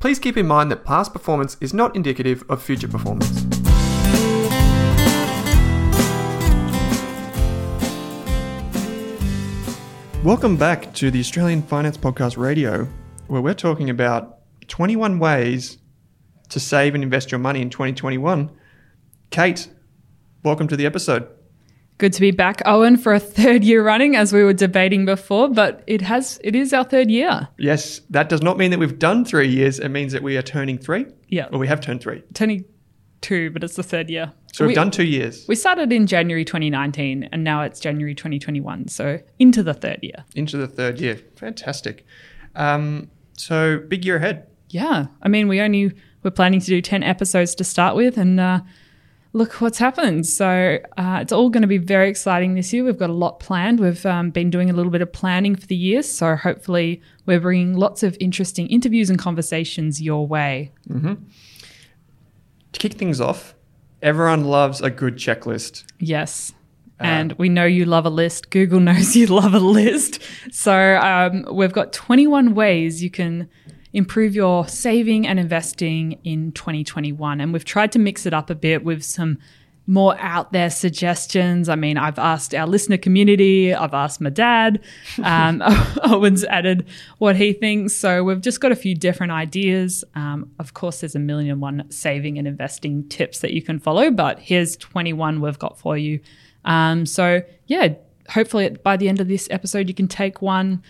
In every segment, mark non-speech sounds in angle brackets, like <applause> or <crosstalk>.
please keep in mind that past performance is not indicative of future performance. Welcome back to the Australian Finance Podcast Radio, where we're talking about 21 ways to save and invest your money in 2021. Kate, welcome to the episode. Good to be back, Owen, for a third year running, as we were debating before. But it has it is our third year. Yes, that does not mean that we've done three years. It means that we are turning three. Yeah, Or we have turned three. turning two, but it's the third year. So we've we, done two years We started in January 2019, and now it's January 2021. So into the third year. into the third year. Fantastic. Um, so big year ahead. Yeah, I mean, we only we're planning to do 10 episodes to start with, and uh, look what's happened. So uh, it's all going to be very exciting this year. We've got a lot planned. We've um, been doing a little bit of planning for the year, so hopefully we're bringing lots of interesting interviews and conversations your way. To kick things off, everyone loves a good checklist. Yes. And we know you love a list. Google <laughs> knows you love a list. So um, we've got 21 ways you can improve your saving and investing in 2021. And we've tried to mix it up a bit with some more out there suggestions. I mean, I've asked our listener community, I've asked my dad. <laughs> Um, <laughs> Owen's added what he thinks. So we've just got a few different ideas. Um, of course, there's a million and one saving and investing tips that you can follow, but here's 21 we've got for you. Um, so, yeah, hopefully by the end of this episode, you can take one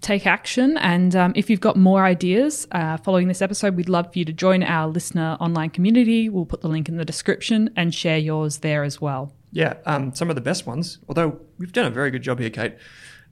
take action. And um, if you've got more ideas uh, following this episode, we'd love for you to join our listener online community. We'll put the link in the description and share yours there as well. Yeah, um, some of the best ones, although we've done a very good job here, Kate.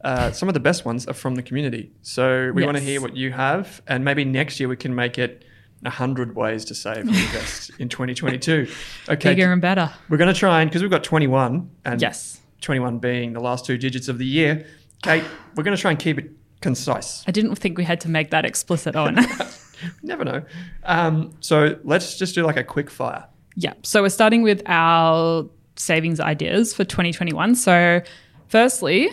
Uh, some of the best ones are from the community. So we want to hear what you have, and maybe next year we can make it 100 ways to save and <laughs> invest in 2022. Okay, Bigger and better. we're going to try and, because we've got 21, and Yes. 21 being the last two digits of the year, Kate, we're going to try and keep it concise. I didn't think we had to make that explicit, Owen. <laughs> Never know. Um, so let's just do like a quick fire. Yeah. So we're starting with our savings ideas for 2021. So, firstly,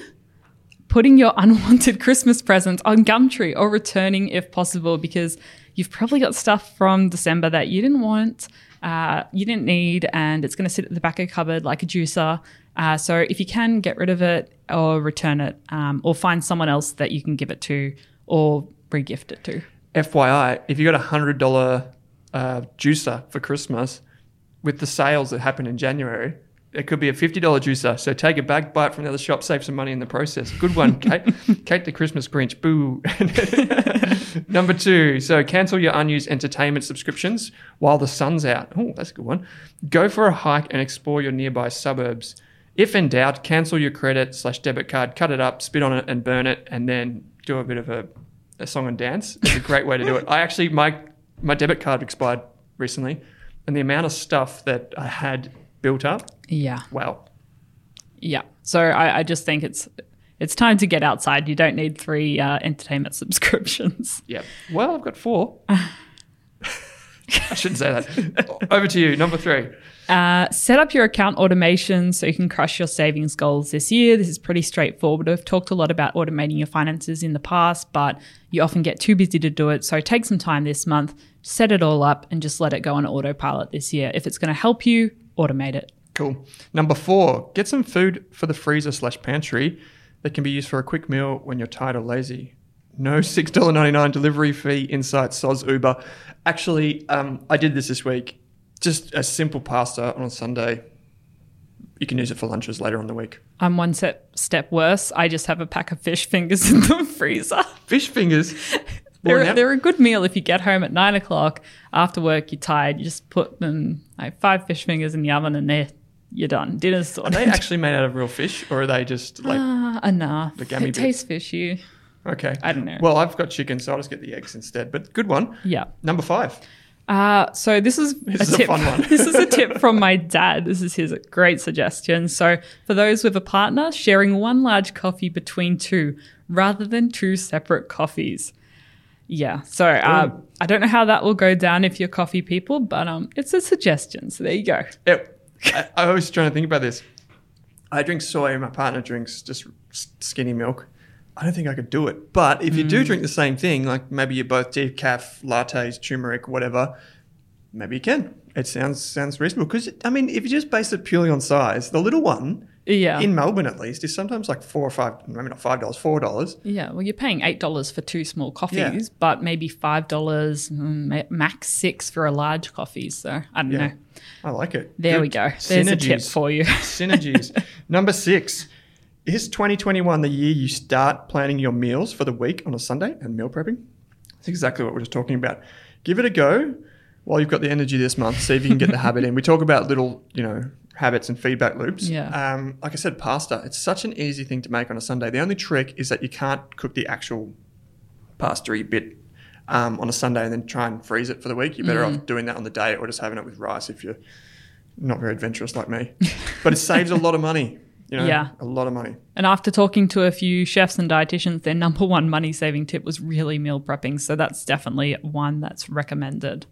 putting your unwanted Christmas presents on Gumtree or returning if possible, because you've probably got stuff from December that you didn't want, uh, you didn't need, and it's going to sit at the back of the cupboard like a juicer. Uh, so, if you can, get rid of it or return it, um, or find someone else that you can give it to or regift it to. FYI, if you got a hundred dollar uh, juicer for Christmas, with the sales that happened in January, it could be a fifty dollar juicer. So take a bag, buy it from the other shop, save some money in the process. Good one, <laughs> Kate. Kate the Christmas Grinch. Boo. <laughs> Number two. So cancel your unused entertainment subscriptions while the sun's out. Oh, that's a good one. Go for a hike and explore your nearby suburbs. If in doubt, cancel your credit slash debit card, cut it up, spit on it, and burn it, and then do a bit of a, a song and dance. It's a great way to do it. I actually my my debit card expired recently, and the amount of stuff that I had built up, Yeah. wow. Yeah. So I, I just think it's it's time to get outside. You don't need three uh, entertainment <laughs> subscriptions. Yeah. Well, I've got four. <laughs> <laughs> I shouldn't say that. Over to you, number three. Uh, set up your account automation so you can crush your savings goals this year. This is pretty straightforward. We've talked a lot about automating your finances in the past, but you often get too busy to do it. So take some time this month, set it all up, and just let it go on autopilot this year. If it's going to help you, automate it. Cool. Number four, get some food for the freezer slash pantry that can be used for a quick meal when you're tired or lazy. No $6.99 delivery fee inside SOS Uber. Actually, um, I did this this week. Just a simple pasta on a Sunday. You can use it for lunches later on the week. I'm one step step worse. I just have a pack of fish fingers <laughs> in the freezer. Fish fingers. <laughs> They're, now- they're a good meal if you get home at nine o'clock after work. You're tired. You just put them like five fish fingers in the oven, and there you're done. Dinner's Are they actually made out of real fish or are they just like, Ah, enough. The gammy it bit. tastes fishy. Okay? I don't know. Well, I've got chicken, so I'll just get the eggs instead. But good one. Yeah. Number five. Uh, so this is This a is a tip. fun one. <laughs> this is a tip from my <laughs> dad. This is his great suggestion. So for those with a partner, sharing one large coffee between two rather than two separate coffees. Yeah. So uh, I don't know how that will go down if you're coffee people, but um, it's a suggestion. So there you go. Yeah, I, I was trying to think about this. I drink soy, and my partner drinks just skinny milk. I don't think I could do it. But if you do drink the same thing, like maybe you're both decaf, lattes, turmeric, whatever, maybe you can. It sounds sounds reasonable because I mean, if you just base it purely on size, the little one Yeah. in Melbourne at least is sometimes like four or five, maybe not five dollars, four dollars. Yeah, well, you're paying eight dollars for two small coffees, Yeah. but maybe five dollars mm, max six for a large coffee. So I don't Yeah. know. I like it. There Good we go. There's a tip for you. Synergies. <laughs> Number six. Is 2021 the year you start planning your meals for the week on a Sunday and meal prepping? That's exactly what we're just talking about. Give it a go while you've got the energy this month. See if you can get the <laughs> habit in. We talk about little, you know, habits and feedback loops. Yeah. Um, like I said, pasta. It's such an easy thing to make on a Sunday. The only trick is that you can't cook the actual pasta bit um, on a Sunday and then try and freeze it for the week. You're better Mm. off doing that on the day or just having it with rice if you're not very adventurous like me. but it saves a lot of money. You know, Yeah. a lot of money. And after talking to a few chefs and dietitians, their number one money saving tip was really meal prepping. So that's definitely one that's recommended.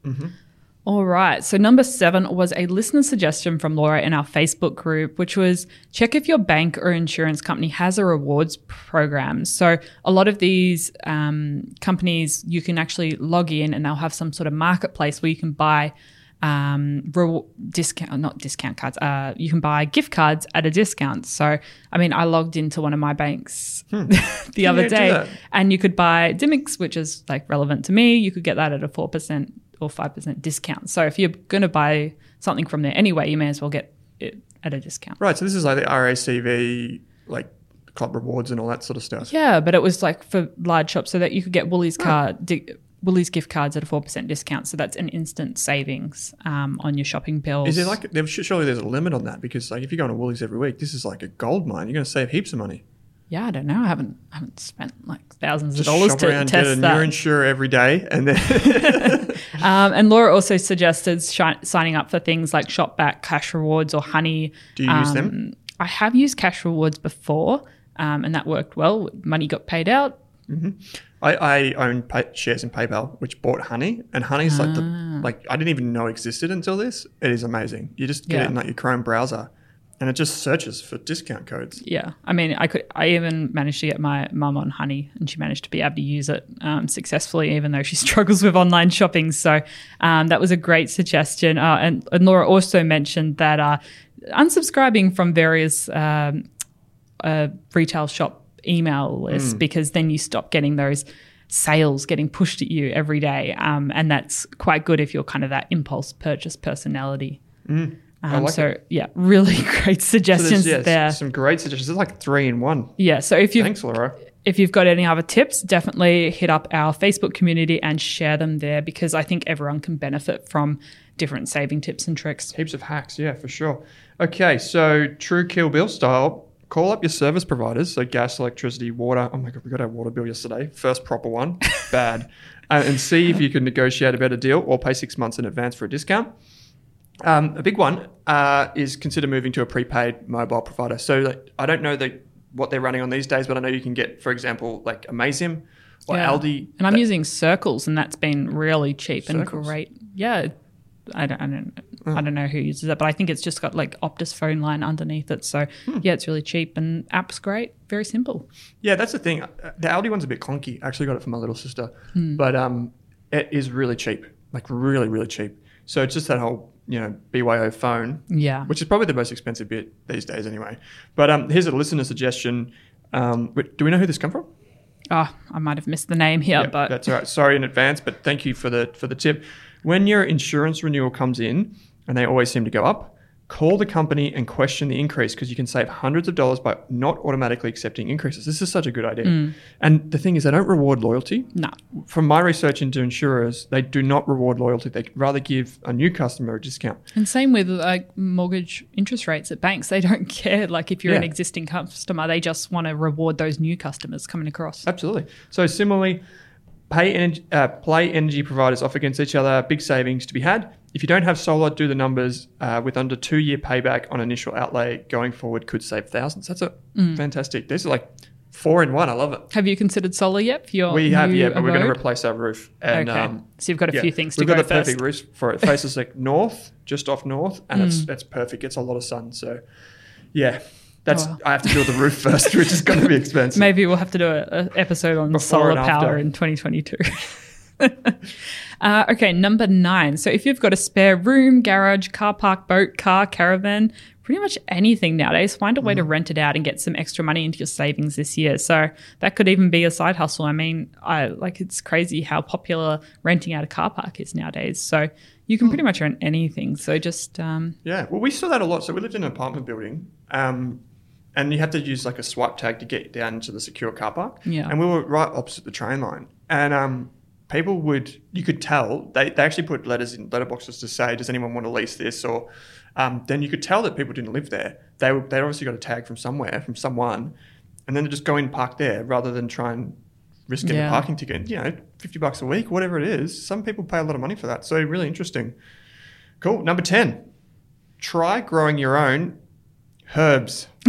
All right. So number seven was a listener suggestion from Laura in our Facebook group, which was check if your bank or insurance company has a rewards program. So a lot of these um, companies, you can actually log in and they'll have some sort of marketplace where you can buy um, re- discount, not discount cards. Uh, you can buy gift cards at a discount. So, I mean, I logged into one of my banks <laughs> the other day, and you could buy Dymocks, which is like relevant to me. You could get that at a four percent or five percent discount. So, if you're going to buy something from there anyway, you may as well get it at a discount. Right. So this is like the RACV, like club rewards and all that sort of stuff. Yeah, but it was like for large shops, so that you could get Woolies card. Di- Woolies gift cards at a four percent discount, so that's an instant savings um, on your shopping bills. Is there like surely there's a limit on that because like if you're going to Woolies every week, this is like a gold mine. You're going to save heaps of money. Yeah, I don't know. I haven't I haven't spent like thousands Just of dollars shop to around, get a test new that. insurer every day, and then <laughs> Um, and Laura also suggested shi- signing up for things like Shopback, Cash Rewards, or Honey. do you use Um, them? I have used Cash Rewards before, um, and that worked well. Money got paid out. I, I own pay, shares in PayPal, which bought Honey, and Honey's like the Ah. like I didn't even know existed until this. It is amazing. You just get Yeah. it in like your Chrome browser, and it just searches for discount codes. Yeah, I mean, I could. I even managed to get my mum on Honey, and she managed to be able to use it um, successfully, even though she <laughs> struggles with online shopping. So um, that was a great suggestion. Uh, and, and Laura also mentioned that uh, unsubscribing from various um, uh, retail shop email lists because then you stop getting those sales getting pushed at you every day, um, and that's quite good if you're kind of that impulse purchase personality. Um, like so yeah, really <laughs> great So suggestions yeah, there. some great suggestions. There's like three in one. Yeah. So if you Thanks, Laura. if you've got any other tips, definitely hit up our Facebook community and share them there because I think everyone can benefit from different saving tips and tricks. Heaps of hacks, yeah, for sure. Okay, so true Kill Bill style. Call up your service providers, so gas, electricity, water. Oh my god, we got our water bill yesterday. First proper one, <laughs> bad, uh, and see if you can negotiate a better deal or pay six months in advance for a discount. Um, a big one uh, is consider moving to a prepaid mobile provider. So like, I don't know the, what they're running on these days, but I know you can get, for example, like Amaysim or Yeah. Aldi. And I'm that- using Circles, and that's been really cheap and great. Yeah. I don't, I don't, Oh. I don't know who uses it, but I think it's just got like Optus phone line underneath it. So Hmm. yeah, it's really cheap and app's great, very simple. Yeah, that's the thing. The Aldi one's a bit clunky. I actually got it from my little sister, Hmm. but um, it is really cheap, like really, really cheap. So it's just that whole you know BYO phone, Yeah. which is probably the most expensive bit these days anyway. But um, here's a listener suggestion. Um, do we know who this come from? Oh, I might have missed the name here, Yeah, but that's all right. Sorry in advance, but thank you for the for the tip. When your insurance renewal comes in, and they always seem to go up, call the company and question the increase because you can save hundreds of dollars by not automatically accepting increases. This is such a good idea. Mm. And the thing is, they don't reward loyalty. no. From my research into insurers, they do not reward loyalty. They rather give a new customer a discount. And same with like mortgage interest rates at banks. They don't <laughs> care. Like if you're an existing customer, they just want to reward those new customers coming across. Absolutely. So similarly, Pay energy, uh, play energy providers off against each other. Big savings to be had. If you don't have solar, do the numbers. Uh, with under two year payback on initial outlay, going forward could save thousands. That's a Mm. fantastic. This is like four in one. I love it. Have you considered solar yet for your We have, yeah, but we're going to replace our roof. And, okay, um, so you've got a yeah, few things to we've go got the first. perfect roof for it. It faces like north, just off north, and <laughs> Mm. it's it's perfect. It's a lot of sun. So, yeah, that's Oh, wow. I have to build the roof first, which is going to be <laughs> expensive. Maybe we'll have to do an episode on Before solar power in 2022. <laughs> uh, okay, number nine. So if you've got a spare room, garage, car park, boat, car, caravan, pretty much anything nowadays, find a way to rent it out and get some extra money into your savings this year. So that could even be a side hustle. I mean, I like it's crazy how popular renting out a car park is nowadays. So you can pretty much rent anything. So just um, Yeah, well, we saw that a lot. So we lived in an apartment building, um, and you had to use like a swipe tag to get down into the secure car park. Yeah. and we were right opposite the train line, and um, people would you could tell they, they actually put letters in letterboxes to say, does anyone want to lease this? Or um, then you could tell that people didn't live there. They were, they obviously got a tag from somewhere from someone, and then they just go in and park there rather than try and risk getting Yeah. a parking ticket. You know, fifty bucks a week, whatever it is. Some people pay a lot of money for that. So really interesting. Cool. Number ten try growing your own herbs <laughs>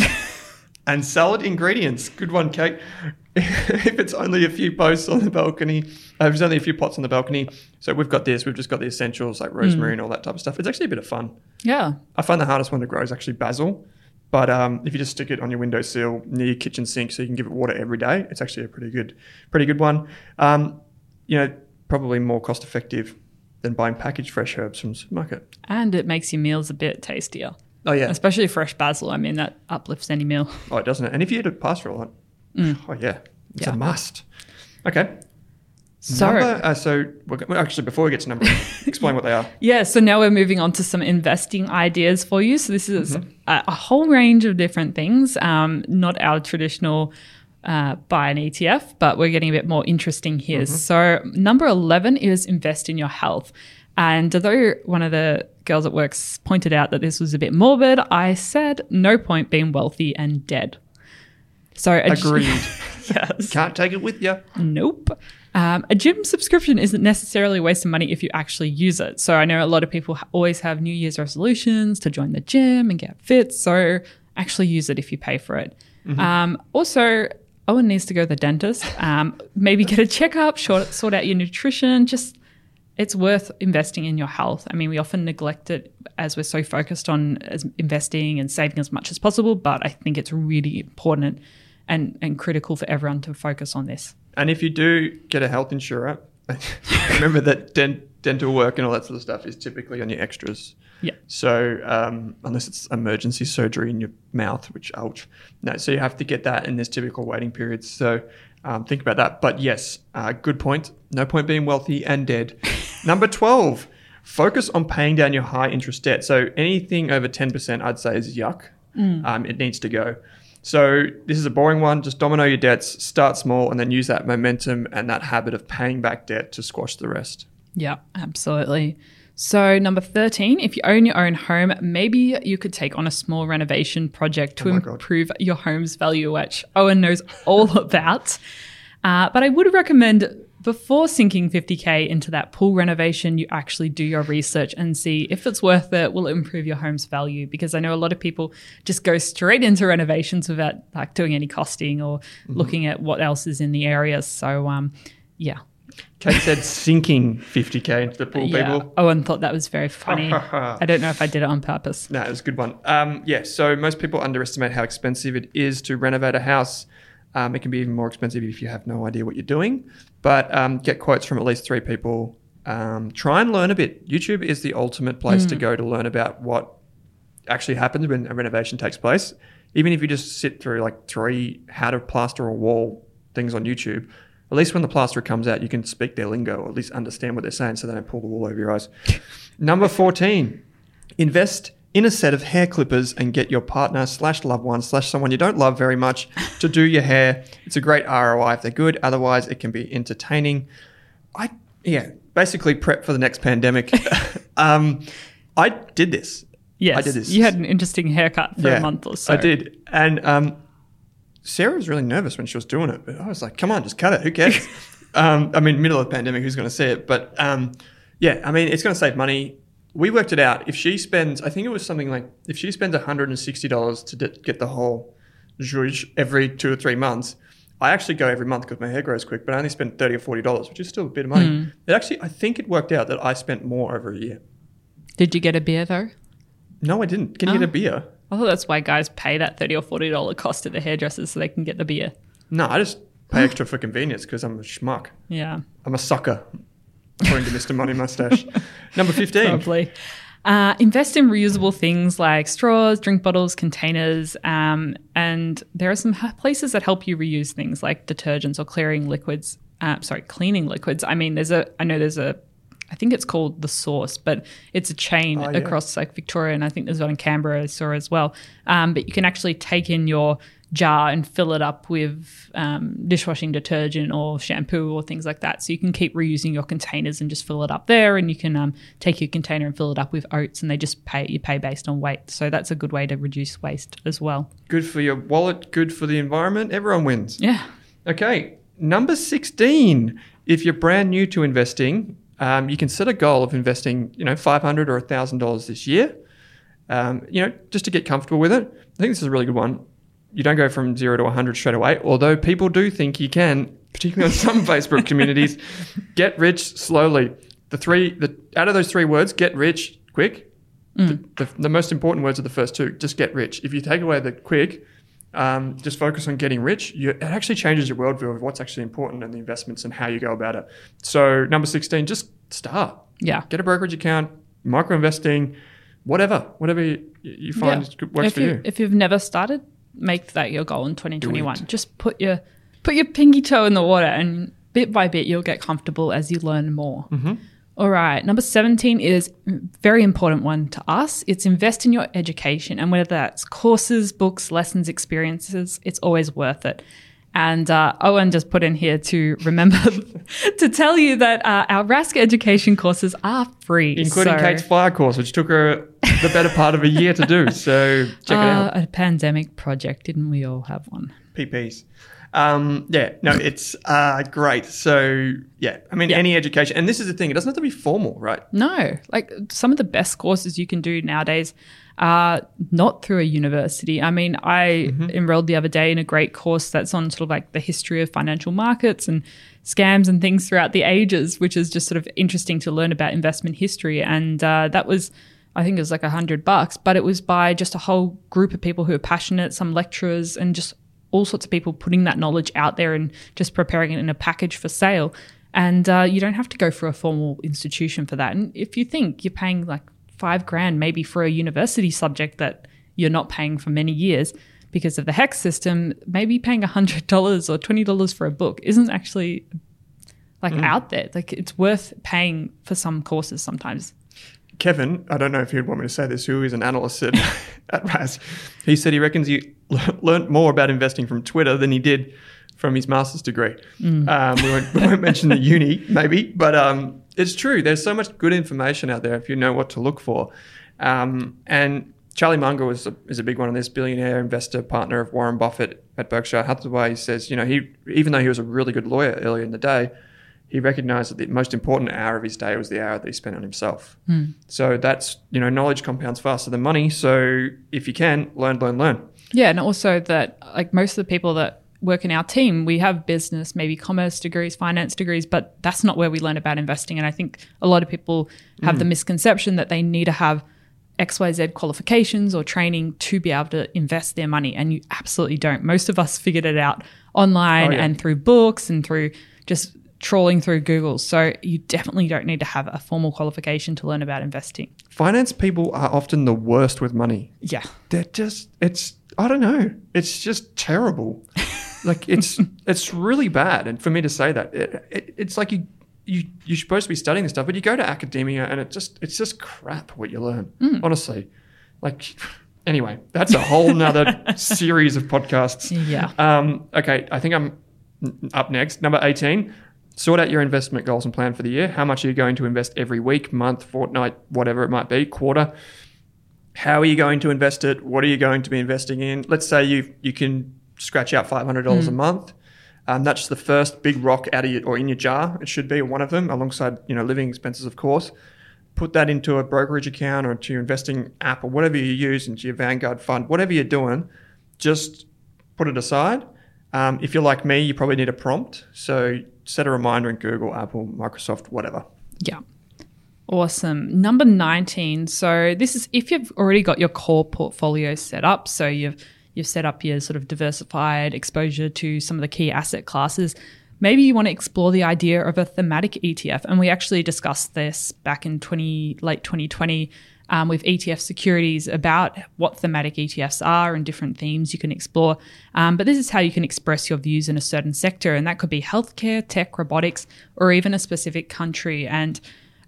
and salad ingredients. Good one, Kate. <laughs> if it's only a few posts on the balcony, uh, if there's only a few pots on the balcony. So we've got this, we've just got the essentials like rosemary and all that type of stuff. It's actually a bit of fun. yeah, I find the hardest one to grow is actually basil. But um, if you just stick it on your windowsill near your kitchen sink, so you can give it water every day, it's actually a pretty good, pretty good one. Um, you know, probably more cost effective than buying packaged fresh herbs from the supermarket. and it makes your meals a bit tastier. Oh yeah, Especially fresh basil. I mean, that uplifts any meal. Oh, it doesn't it? And if you eat a pasta a lot, oh yeah, it's Yeah. a must. Okay. So, number, uh, so we're, actually, before we get to number, <laughs> explain what they are. yeah, so now we're moving on to some investing ideas for you. So, this is a, a whole range of different things, um, not our traditional uh, buy an ETF, but we're getting a bit more interesting here. So, number 11 is invest in your health. And although one of the girls at works pointed out that this was a bit morbid, I said no point being wealthy and dead. So, a- Agreed. <laughs> yes. Can't take it with you. Nope. Um, a gym subscription isn't necessarily a waste of money if you actually use it. So I know a lot of people always have New Year's resolutions to join the gym and get fit. So actually use it if you pay for it. Um, also, Owen needs to go to the dentist. Um, maybe get a checkup, sort, sort out your nutrition. Just it's worth investing in your health. I mean, we often neglect it as we're so focused on as investing and saving as much as possible, but I think it's really important and, and critical for everyone to focus on this. And if you do get a health insurer, <laughs> remember that dent, dental work and all that sort of stuff is typically on your extras. Yeah. So um, unless it's emergency surgery in your mouth, which ouch, no. So you have to get that, and there's typical waiting periods. So um, think about that. But yes, uh, good point. No point being wealthy and dead. Number twelve, focus on paying down your high interest debt. So anything over ten percent, I'd say is yuck. Um, it needs to go. So this is a boring one. Just domino your debts, start small, and then use that momentum and that habit of paying back debt to squash the rest. Yeah, absolutely. So, number 13, if you own your own home, maybe you could take on a small renovation project to Oh my God. improve your home's value, which Owen knows all <laughs> about. Uh, but I would recommend before sinking 50K into that pool renovation, you actually do your research and see if it's worth it, will it improve your home's value? Because I know a lot of people just go straight into renovations without like doing any costing or Mm-hmm. looking at what else is in the area. So, um, yeah. Kate said sinking 50k into the pool, Yeah. people. Owen thought that was very <laughs> funny. I don't know if I did it on purpose. No, it was a good one. Um, yeah, so most people underestimate how expensive it is to renovate a house. Um, it can be even more expensive if you have no idea what you're doing. But um, get quotes from at least three people. Um, try and learn a bit. YouTube is the ultimate place to go to learn about what actually happens when a renovation takes place. Even if you just sit through like three how to plaster a wall things on YouTube, at least when the plasterer comes out, you can speak their lingo or at least understand what they're saying so they don't pull the wool over your eyes. Number 14, invest in a set of hair clippers and get your partner slash loved one slash someone you don't love very much to do your hair. It's a great ROI if they're good. Otherwise, it can be entertaining. I yeah, basically prep for the next pandemic. <laughs> um, I did this. Yes, I did this. You had an interesting haircut for Yeah, a month or so. I did, and um, Sarah was really nervous when she was doing it, but I was like, "Come on, just cut it. Who cares?" <laughs> Um, I mean, middle of the pandemic, who's going to see it? But um, yeah, I mean, it's going to save money. We worked it out. If she spends, I think it was something like, if she spends $160 to d- get the whole zhuzh every two or three months, I actually go every month because my hair grows quick, but I only spend 30 or $40, which is still a bit of money. Mm. It actually, I think it worked out that I spent more over a year. Did you get a beer though? No, I didn't. Can you Oh. get a oh. beer? I thought that's why guys pay that 30 or forty dollar cost at the hairdressers so they can get the beer. No, I just pay extra for convenience because I'm a schmuck. Yeah, I'm a sucker, according to Mr. Money Mustache. Number 15. probably. Uh, invest in reusable things like straws, drink bottles, containers, um, and there are some places that help you reuse things like detergents or clearing liquids. Uh, sorry, cleaning liquids. I mean, there's a. I know there's a. I think it's called the Source, but it's a chain Oh, yeah. across like Victoria, and I think there's one in Canberra I saw as well. Um, but you can actually take in your jar and fill it up with um, dishwashing detergent or shampoo or things like that. So you can keep reusing your containers and just fill it up there, and you can um, take your container and fill it up with oats, and they just pay you pay based on weight. So that's a good way to reduce waste as well. Good for your wallet, good for the environment. Everyone wins. Yeah. Okay, number 16. If you're brand new to investing, um, you can set a goal of investing, you know, 500 or $1,000 this year, um, you know, just to get comfortable with it. I think this is a really good one. You don't go from zero to 100 straight away, although people do think you can, particularly on some <laughs> Facebook communities. Get rich slowly. The three, the, out of those three words, get rich quick, the, the, the most important words are the first two. Just get rich. If you take away the quick, um, just focus on getting rich. You, it actually changes your worldview of what's actually important and the investments and how you go about it. So number sixteen, just start. Yeah. Get a brokerage account, micro investing, whatever, whatever you, you find Yeah. works if for you, you. If you've never started, make that your goal in 2021. Just put your put your pinky toe in the water, and bit by bit, you'll get comfortable as you learn more. Mm-hmm. All right, number 17 is very important one to us. It's invest in your education, and whether that's courses, books, lessons, experiences, it's always worth it. And uh, Owen just put in here to remember <laughs> to tell you that uh, our Rask education courses are free, Including So- Kate's fire course, which took her the better part of a year to do. So check it out. Uh, a pandemic project, didn't we all have one? PPs. Um, yeah, no, it's uh, great. So yeah, I mean, Yeah. any education, and this is the thing; it doesn't have to be formal, right? No, like some of the best courses you can do nowadays are not through a university. I mean, I enrolled the other day in a great course that's on sort of like the history of financial markets and scams and things throughout the ages, which is just sort of interesting to learn about investment history. And uh, that was, I think it was like a hundred bucks, but it was by just a whole group of people who are passionate, some lecturers, and just all sorts of people putting that knowledge out there and just preparing it in a package for sale. And uh, you don't have to go for a formal institution for that. And if you think you're paying like five grand maybe for a university subject that you're not paying for many years because of the HECS system, maybe paying $100 or $20 for a book isn't actually like out there. Like it's worth paying for some courses sometimes. Kevin, I don't know if you'd want me to say this, who is an analyst at, <laughs> at Rask, he said he reckons he learned more about investing from Twitter than he did from his master's degree. Um, we, won't, we won't mention the <laughs> uni, maybe, but um, it's true. There's so much good information out there if you know what to look for. Um, and Charlie Munger is a, is a big one on this billionaire investor partner of Warren Buffett at Berkshire Hathaway. He says, you know, he even though he was a really good lawyer earlier in the day, he recognized that the most important hour of his day was the hour that he spent on himself. Hmm. So that's, you know, knowledge compounds faster than money. So if you can, learn, learn, learn. Yeah, and also that like most of the people that work in our team, we have business, maybe commerce degrees, finance degrees, but that's not where we learn about investing. And I think a lot of people have the hmm. misconception that they need to have XYZ qualifications or training to be able to invest their money. And you absolutely don't. Most of us figured it out online Oh, yeah. and through books and through just trawling through Google. So you definitely don't need to have a formal qualification to learn about investing. Finance people are often the worst with money. Yeah. They're just, it's, I don't know, it's just terrible. <laughs> like it's, it's really bad. And for me to say that, it, it, it's like you, you, you're supposed to be studying this stuff, but you go to academia and it just, it's just crap what you learn, honestly. Like, anyway, that's a whole nother <laughs> series of podcasts. Yeah. Um, okay, I think I'm up next. Number 18. Sort out your investment goals and plan for the year. How much are you going to invest every week, month, fortnight, whatever it might be, quarter? How are you going to invest it? What are you going to be investing in? Let's say you you can scratch out five hundred dollars a month. Um, that's the first big rock out of your, or in your jar. It should be one of them, alongside you know living expenses, of course. Put that into a brokerage account or to your investing app or whatever you use into your Vanguard fund, whatever you're doing. Just put it aside. Um, if you're like me, you probably need a prompt. So set a reminder in Google, Apple, Microsoft, whatever. Yeah. Awesome. Number 19. So this is if you've already got your core portfolio set up. So you've you've set up your sort of diversified exposure to some of the key asset classes. Maybe you want to explore the idea of a thematic ETF. And we actually discussed this back in 20 late 2020 um, with ETF securities about what thematic ETFs are and different themes you can explore. Um, but this is how you can express your views in a certain sector, and that could be healthcare, tech, robotics, or even a specific country. And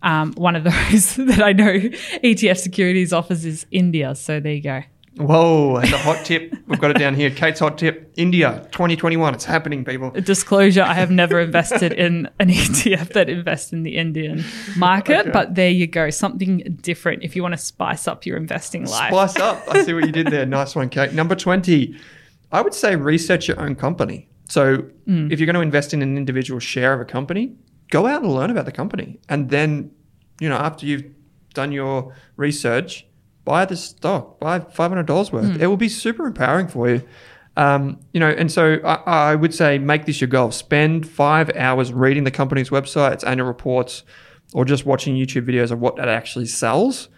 um, one of those <laughs> that I know ETF Securities offers is India. So there you go. Whoa, and the hot tip. We've got it down here. Kate's hot tip India 2021. It's happening, people. Disclosure I have never invested in an <laughs> ETF that invests in the Indian market, okay. but there you go. Something different if you want to spice up your investing life. Spice up. I see what you did there. Nice one, Kate. Number 20. I would say research your own company. So mm. if you're going to invest in an individual share of a company, go out and learn about the company. And then, you know, after you've done your research, buy the stock, buy $500 worth. Mm. It will be super empowering for you. Um, you know, and so I, I, would say make this your goal. Spend five hours reading the company's website, its annual reports, or just watching YouTube videos of what it actually sells.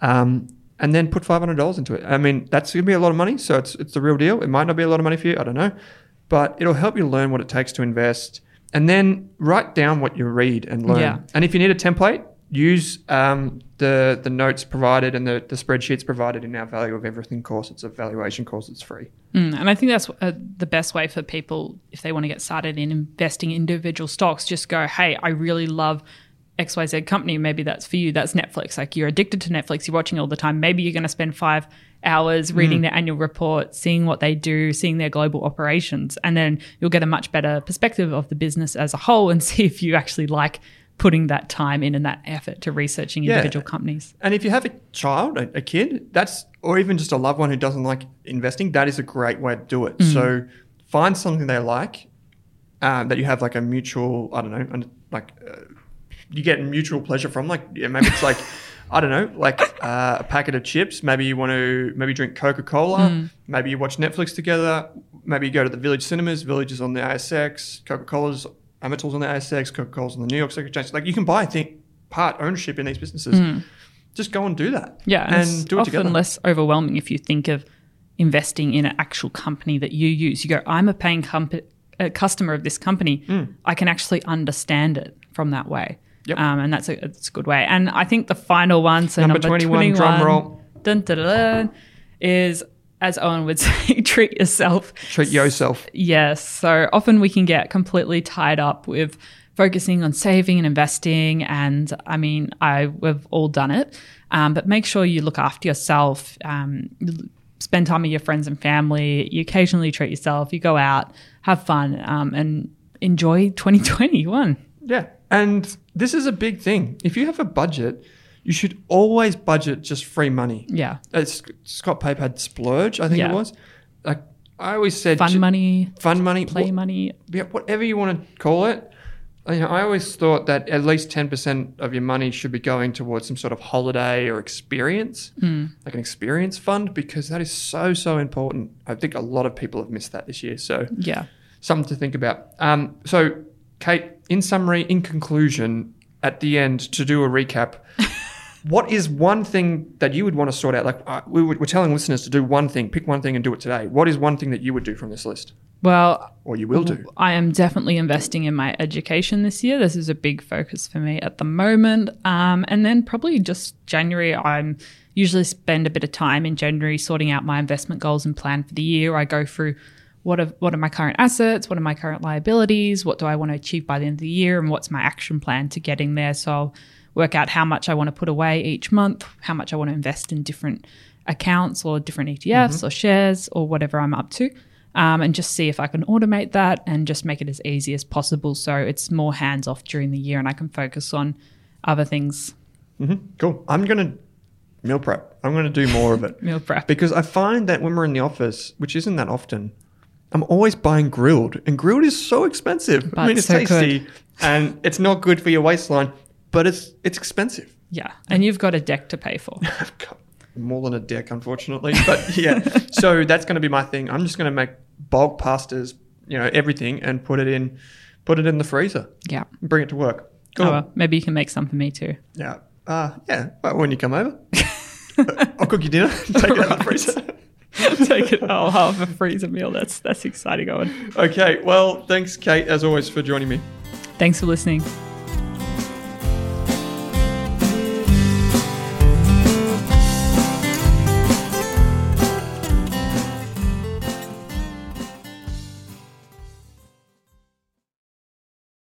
Um, and then put $500 into it. I mean, that's going to be a lot of money. So it's, it's the real deal. It might not be a lot of money for you. I don't know. But it'll help you learn what it takes to invest and then write down what you read and learn. Yeah. And if you need a template, use um, the the notes provided and the, the spreadsheets provided in our value of everything course. It's a valuation course. It's free. Mm, and I think that's uh, the best way for people if they want to get started in investing in individual stocks. Just go, hey, I really love XYZ company. Maybe that's for you. That's Netflix. Like you're addicted to Netflix. You're watching all the time. Maybe you're going to spend five hours reading mm. their annual report, seeing what they do, seeing their global operations, and then you'll get a much better perspective of the business as a whole and <laughs> see if you actually like putting that time in and that effort to researching yeah. individual companies. And if you have a child, a, a, kid, that's or even just a loved one who doesn't like investing, that is a great way to do it. Mm. So find something they like um, that you have like a mutual, I don't know, like uh, you get mutual pleasure from. Like yeah, maybe it's like. <laughs> I don't know, like uh, a packet of chips. Maybe you want to maybe drink Coca Cola. Mm. Maybe you watch Netflix together. Maybe you go to the Village Cinemas. Village is on the ASX. Coca Cola's Amatil's on the ASX, Coca Cola's on the New York Stock Exchange. Like you can buy, I think, part ownership in these businesses. Mm. Just go and do that. Yeah, and, and do it often together. less overwhelming if you think of investing in an actual company that you use. You go, I'm a paying comp- a customer of this company. Mm. I can actually understand it from that way. Yep. Um, and that's a, that's a good way. And I think the final one, so number, number 21, 21 drum roll. Dun, dun, dun, is as Owen would <laughs> say, treat yourself. Treat yourself. Yes. So often we can get completely tied up with focusing on saving and investing. And I mean, I we've all done it. Um, but make sure you look after yourself. Um, spend time with your friends and family. You occasionally treat yourself. You go out, have fun, um, and enjoy 2021. Yeah. And this is a big thing. If you have a budget, you should always budget just free money. Yeah. It's, Scott Pape had splurge, I think yeah. it was. Like I always said, fun money, fun money, play money, yeah, whatever you want to call it. You know, I always thought that at least ten percent of your money should be going towards some sort of holiday or experience, mm. like an experience fund, because that is so so important. I think a lot of people have missed that this year. So yeah, something to think about. Um, so Kate, in summary, in conclusion, at the end, to do a recap. What is one thing that you would want to sort out? Like uh, we are telling listeners to do one thing, pick one thing and do it today. What is one thing that you would do from this list? Well, or you will do. I am definitely investing in my education this year. This is a big focus for me at the moment. Um, and then probably just January, I'm usually spend a bit of time in January sorting out my investment goals and plan for the year. I go through what are what are my current assets, what are my current liabilities, what do I want to achieve by the end of the year, and what's my action plan to getting there. So I'll work out how much I want to put away each month, how much I want to invest in different accounts or different ETFs mm-hmm. or shares or whatever I'm up to. Um, and just see if I can automate that and just make it as easy as possible so it's more hands off during the year and I can focus on other things. Mm-hmm. Cool. I'm going to meal prep. I'm going to do more of it. <laughs> meal prep. Because I find that when we're in the office, which isn't that often, I'm always buying Grill'd, and Grill'd is so expensive. I But mean, it's so tasty, and it's not good for your waistline, but it's it's expensive. Yeah. And you've got a deck to pay for. <laughs> I've got more than a deck, unfortunately. But yeah, <laughs> so that's going to be my thing. I'm just going to make bulk pastas, you know, everything, and put it in, put it in the freezer, Yeah. bring it to work. Cool. Oh, well, maybe you can make some for me too. Yeah. Uh, yeah. Well, when you come over, <laughs> I'll cook you dinner. Take it out of the freezer. Take it. I'll have a freezer meal. That's that's exciting, Owen. Okay. Well, thanks, Kate, as always, for joining me. Thanks for listening.